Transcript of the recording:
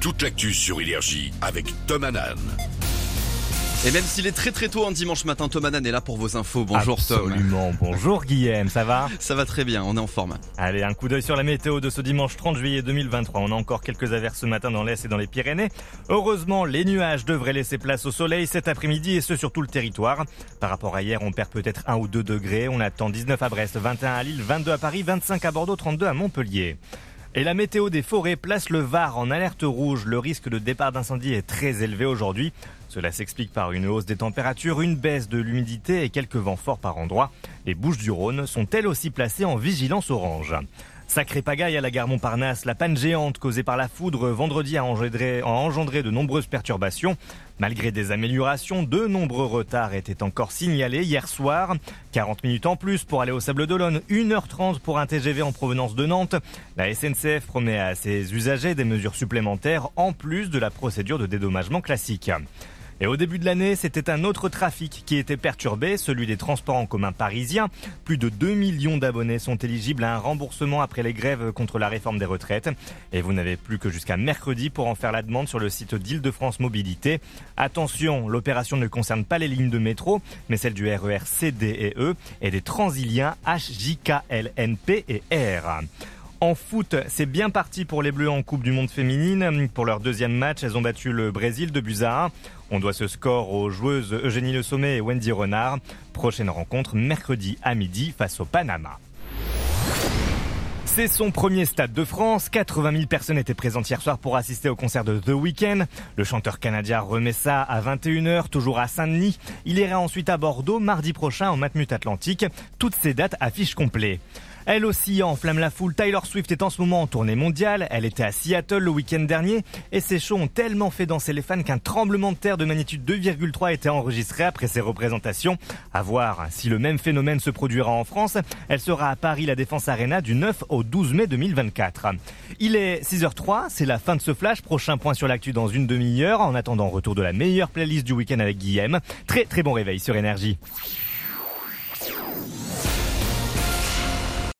toute l'actu sur Énergie avec Tom Hanan. Et même s'il est très très tôt un dimanche matin, Tom Hanan est là pour vos infos. Bonjour Absolument. Bonjour Guillaume, ça va Ça va très bien, on est en forme. Allez, un coup d'œil sur la météo de ce dimanche 30 juillet 2023. On a encore quelques averses ce matin dans l'Est et dans les Pyrénées. Heureusement, les nuages devraient laisser place au soleil cet après-midi et ce sur tout le territoire. Par rapport à hier, on perd peut-être 1 ou 2 degrés. On attend 19 à Brest, 21 à Lille, 22 à Paris, 25 à Bordeaux, 32 à Montpellier. Et la météo des forêts place le Var en alerte rouge. Le risque de départ d'incendie est très élevé aujourd'hui. Cela s'explique par une hausse des températures, une baisse de l'humidité et quelques vents forts par endroits. Les Bouches du Rhône sont elles aussi placées en vigilance orange. Sacré pagaille à la gare Montparnasse, la panne géante causée par la foudre vendredi a engendré, de nombreuses perturbations. Malgré des améliorations, de nombreux retards étaient encore signalés hier soir. 40 minutes en plus pour aller au Sable d'Olonne, 1h30 pour un TGV en provenance de Nantes. La SNCF promet à ses usagers des mesures supplémentaires en plus de la procédure de dédommagement classique. Et au début de l'année, c'était un autre trafic qui était perturbé, celui des transports en commun parisiens. Plus de 2 millions d'abonnés sont éligibles à un remboursement après les grèves contre la réforme des retraites. Et vous n'avez plus que jusqu'à mercredi pour en faire la demande sur le site d'Île-de-France Mobilité. Attention, l'opération ne concerne pas les lignes de métro, mais celles du RER C, D et E et des transiliens H, J, K, L, N, P et R. En foot, c'est bien parti pour les Bleus en Coupe du Monde féminine. Pour leur deuxième match, elles ont battu le Brésil de buts à 1. On doit ce score aux joueuses Eugénie Le Sommet et Wendy Renard. Prochaine rencontre mercredi à midi face au Panama. C'est son premier stade de France. 80 000 personnes étaient présentes hier soir pour assister au concert de The Weeknd. Le chanteur canadien remet ça à 21h, toujours à Saint-Denis. Il ira ensuite à Bordeaux mardi prochain en Matmut Atlantique. Toutes ces dates affichent complet. Elle aussi enflamme la foule. Taylor Swift est en ce moment en tournée mondiale. Elle était à Seattle le week-end dernier et ses shows ont tellement fait danser les fans qu'un tremblement de terre de magnitude 2,3 a été enregistré après ses représentations. À voir si le même phénomène se produira en France. Elle sera à Paris la Défense Arena du 9 au 12 mai 2024. Il est 6h03, c'est la fin de ce flash. Prochain point sur l'actu dans une demi-heure. En attendant, retour de la meilleure playlist du week-end avec Guillaume. Très très bon réveil sur Énergie.